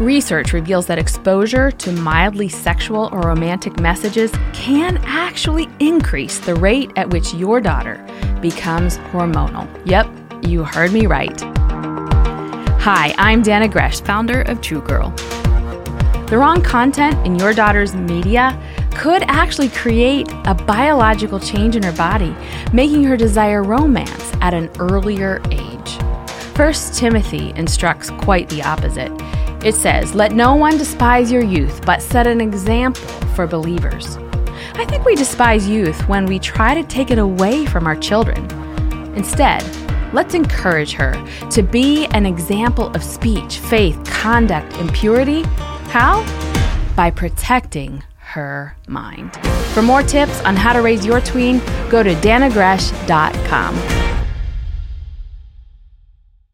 Research reveals that exposure to mildly sexual or romantic messages can actually increase the rate at which your daughter becomes hormonal. Yep, you heard me right. Hi, I'm Dannah Gresh, founder of True Girl. The wrong content in your daughter's media could actually create a biological change in her body, making her desire romance at an earlier age. First Timothy instructs quite the opposite. It says, Let no one despise your youth, but set an example for believers. I think we despise youth when we try to take it away from our children. Instead, let's encourage her to be an example of speech, faith, conduct, and purity. How? By protecting her mind. For more tips on how to raise your tween, go to dannahgresh.com.